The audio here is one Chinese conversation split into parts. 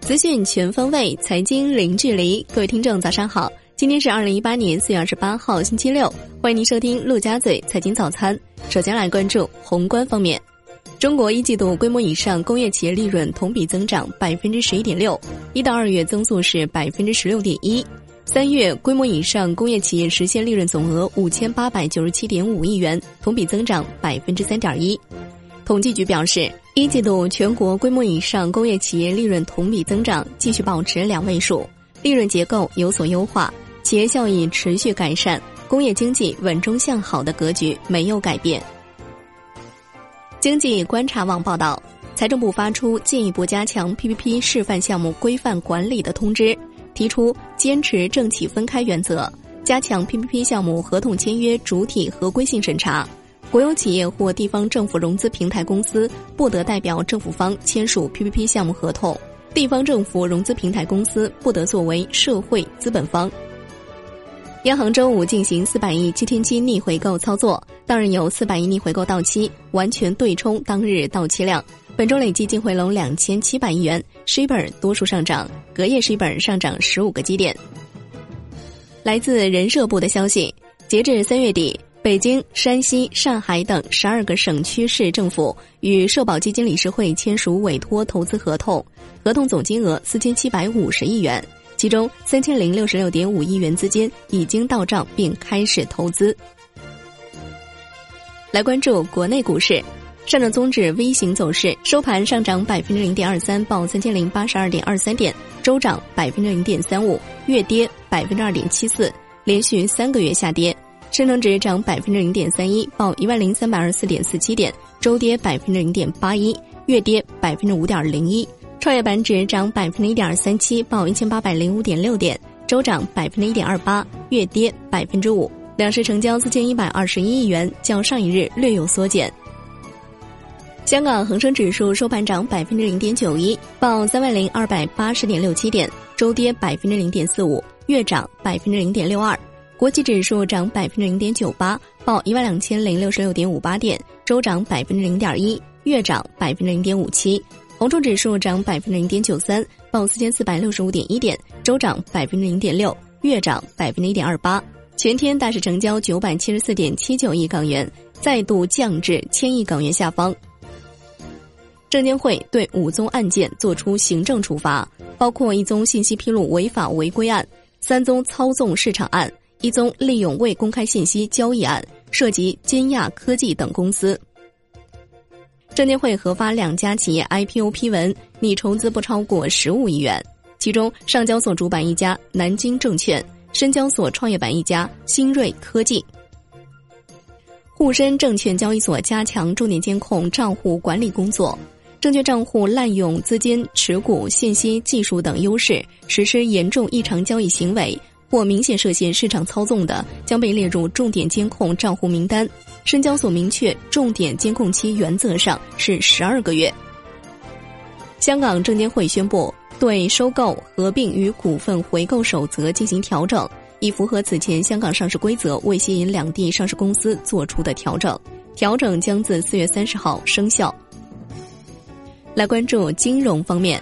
资讯全方位，财经零距离。各位听众，早上好！今天是二零一八年四月二十八号，星期六。欢迎您收听陆家嘴财经早餐。首先来关注宏观方面，中国一季度规模以上工业企业利润同比增长百分之十一点六，一到二月增速是百分之十六点一。三月规模以上工业企业实现利润总额五千八百九十七点五亿元，同比增长百分之三点一。统计局表示，一季度全国规模以上工业企业利润同比增长继续保持两位数，利润结构有所优化，企业效益持续改善，工业经济稳中向好的格局没有改变。经济观察网报道，财政部发出进一步加强 PPP 示范项目规范管理的通知，提出坚持政企分开原则，加强 PPP 项目合同签约主体合规性审查。国有企业或地方政府融资平台公司不得代表政府方签署 PPP 项目合同，地方政府融资平台公司不得作为社会资本方。央行周五进行四百亿七天期逆回购操作，当日有四百亿逆回购到期，完全对冲当日到期量。本周累计净回笼两千七百亿元，十一本多数上涨，隔夜十一本上涨十五个基点。来自人社部的消息，截至三月底。北京、山西、上海等十二个省区市政府与社保基金理事会签署委托投资合同，合同总金额四千七百五十亿元，其中三千零六十六点五亿元资金已经到账并开始投资。来关注国内股市，上证综指 V 型走势，收盘上涨百分之零点二三，报三千零八十二点二三点，周涨百分之零点三五，月跌百分之二点七四，连续三个月下跌。深成指涨百分之零点三一，报一万零三百二十四点四七点，周跌百分之零点八一，月跌百分之五点零一。创业板指涨百分之一点三七，报一千八百零五点六点，周涨百分之一点二八，月跌百分之五。两市成交四千一百二十一亿元，较上一日略有缩减。香港恒生指数收盘涨百分之零点九一，报三万零二百八十点六七点，周跌百分之零点四五，月涨百分之零点六二。国际指数涨百分之零点九八，报一万两千零六十六点五八点，周涨百分之零点一，月涨百分之零点五七。红筹指数涨百分之零点九三，报四千四百六十五点一点，周涨百分之零点六，月涨百分之一点二八。全天大市成交九百七十四点七九亿港元，再度降至千亿港元下方。证监会对五宗案件作出行政处罚，包括一宗信息披露违法违规案，三宗操纵市场案。一宗利用未公开信息交易案，涉及金亚科技等公司。证监会核发两家企业 IPO 批文，拟筹资不超过十五亿元。其中，上交所主板一家南京证券，深交所创业板一家新锐科技。沪深证券交易所加强重点监控账户管理工作，证券账户滥用资金、持股、信息、技术等优势，实施严重异常交易行为。或明显涉嫌市场操纵的，将被列入重点监控账户名单。深交所明确，重点监控期原则上是十二个月。香港证监会宣布，对收购、合并与股份回购守则进行调整，以符合此前香港上市规则为吸引两地上市公司做出的调整。调整将自四月三十号生效。来关注金融方面，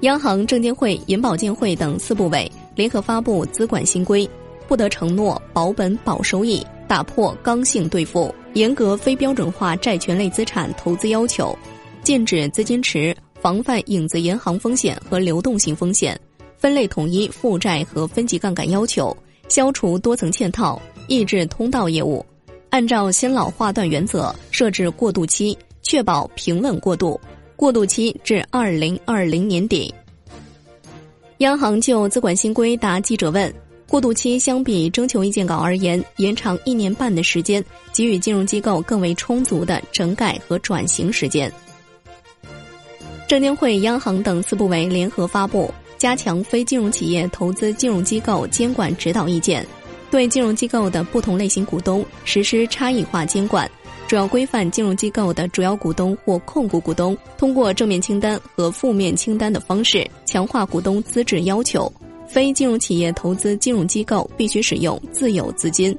央行、证监会、银保监会等四部委。联合发布资管新规，不得承诺保本保收益，打破刚性兑付，严格非标准化债权类资产投资要求，禁止资金池，防范影子银行风险和流动性风险，分类统一负债和分级杠杆要求，消除多层嵌套，抑制通道业务，按照先老划断原则设置过渡期，确保平稳过渡，过渡期至二零二零年底。央行就资管新规答记者问：过渡期相比征求意见稿而言，延长一年半的时间，给予金融机构更为充足的整改和转型时间。证监会、央行等四部委联合发布加强非金融企业投资金融机构监管指导意见，对金融机构的不同类型股东实施差异化监管。主要规范金融机构的主要股东或控股股东通过正面清单和负面清单的方式强化股东资质要求。非金融企业投资金融机构必须使用自有资金。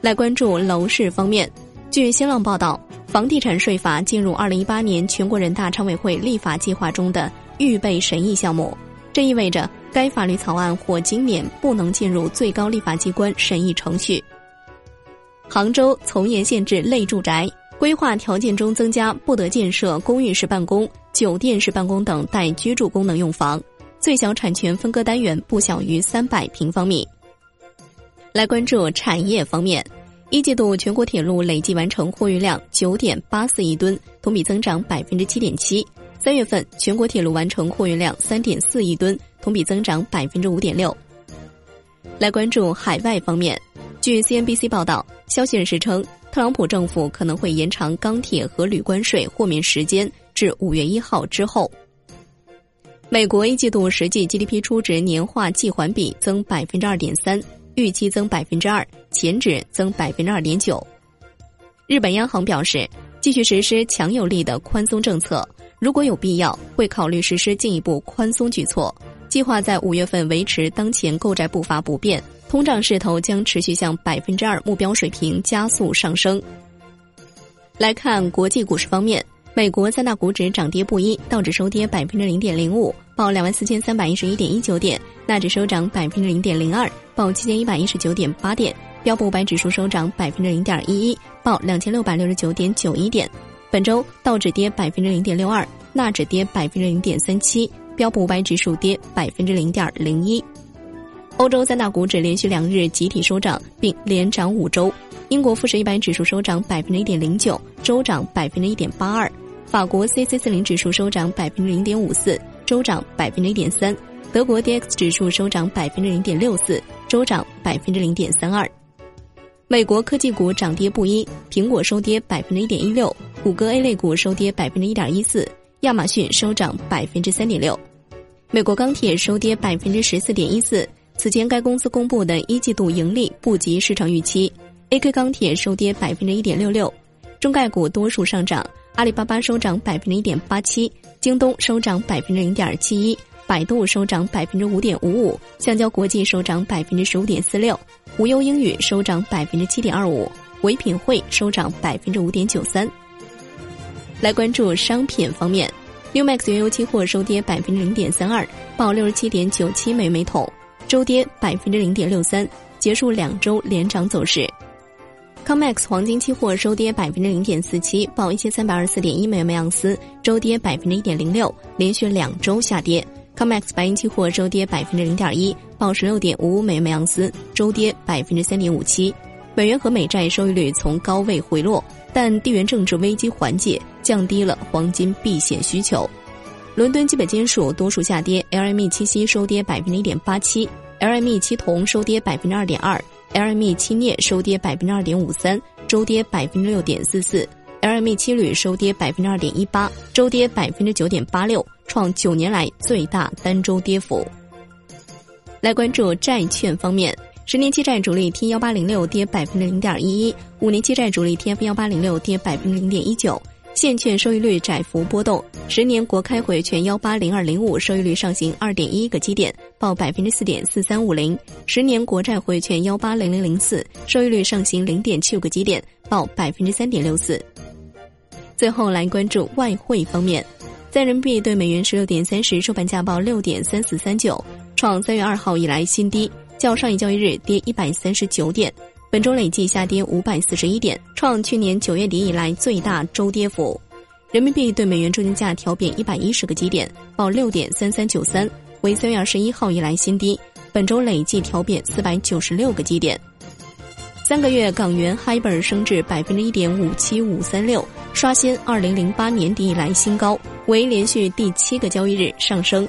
来关注楼市方面，据新浪报道，房地产税法进入二零一八年全国人大常委会立法计划中的预备审议项目，这意味着该法律草案或今年不能进入最高立法机关审议程序。杭州从严限制类住宅规划条件中增加不得建设公寓式办公、酒店式办公等带居住功能用房，最小产权分割单元不小于三百平方米。来关注产业方面。一季度全国铁路累计完成货运量九点八四亿吨，同比增长百分之七点七。三月份全国铁路完成货运量三点四亿吨，同比增长百分之五点六。来关注海外方面，据 CNBC 报道，消息人士称，特朗普政府可能会延长钢铁和铝关税豁免时间至五月一号之后。美国一季度实际 GDP 初值年化季环比增百分之二点三。预期增百分之二，前值增百分之二点九。日本央行表示，继续实施强有力的宽松政策，如果有必要，会考虑实施进一步宽松举措。计划在五月份维持当前购债步伐不变，通胀势头将持续向百分之二目标水平加速上升。来看国际股市方面。美国三大股指涨跌不一，道指收跌百分之零点零五，报两万四千三百一十一点一九点；纳指收涨百分之零点零二，报七千一百一十九点八点；标普五百指数收涨百分之零点一一，报两千六百六十九点九一点。本周道指跌百分之零点六二，纳指跌百分之零点三七，标普五百指数跌百分之零点零一。欧洲三大股指连续两日集体收涨，并连涨五周。英国富时一百指数收涨百分之一点零九，周涨百分之一点八二。法国 C C 四零指数收涨百分之零点五四，周涨百分之一点三；德国 D X 指数收涨百分之零点六四，周涨百分之零点三二。美国科技股涨跌不一，苹果收跌百分之一点一六，谷歌 A 类股收跌百分之一点一四，亚马逊收涨百分之三点六。美国钢铁收跌百分之十四点一四，此前该公司公布的一季度盈利不及市场预期。A K 钢铁收跌百分之一点六六，中概股多数上涨。阿里巴巴收涨百分之一点八七，京东收涨百分之零点七一，百度收涨百分之五点五五，橡胶国际收涨百分之十五点四六，无忧英语收涨百分之七点二五，唯品会收涨百分之五点九三。来关注商品方面，New Max 原油期货收跌百分之零点三二，报六十七点九七美每桶，周跌百分之零点六三，结束两周连涨走势。COMEX 黄金期货收跌百分之零点四七，报一千三百二十四点一美元每盎司，周跌百分之一点零六，连续两周下跌。COMEX 白银期货收跌百分之零点一，报十六点五五美元每盎司，周跌百分之三点五七。美元和美债收益率从高位回落，但地缘政治危机缓解，降低了黄金避险需求。伦敦基本金属多数下跌，LME 七锡收跌百分之一点八七，LME 七铜收跌百分之二点二。LME 七镍收跌百分之二点五三，周跌百分之六点四四；LME 七铝收跌百分之二点一八，周跌百分之九点八六，创九年来最大单周跌幅。来关注债券方面，十年期债主力 T 幺八零六跌百分之零点一一，五年期债主力 TF 幺八零六跌百分之零点一九。现券收益率窄幅波动，十年国开回券幺八零二零五收益率上行二点一个基点，报百分之四点四三五零；十年国债回券幺八零零零四收益率上行零点七五个基点，报百分之三点六四。最后来关注外汇方面，在人民币对美元十六点三十收盘价报六点三四三九，创三月二号以来新低，较上一交易日跌一百三十九点。本周累计下跌五百四十一点，创去年九月底以来最大周跌幅。人民币对美元中间价调贬一百一十个基点，报六点三三九三，为三月二十一号以来新低。本周累计调贬四百九十六个基点。三个月港元 hiber 升至百分之一点五七五三六，刷新二零零八年底以来新高，为连续第七个交易日上升。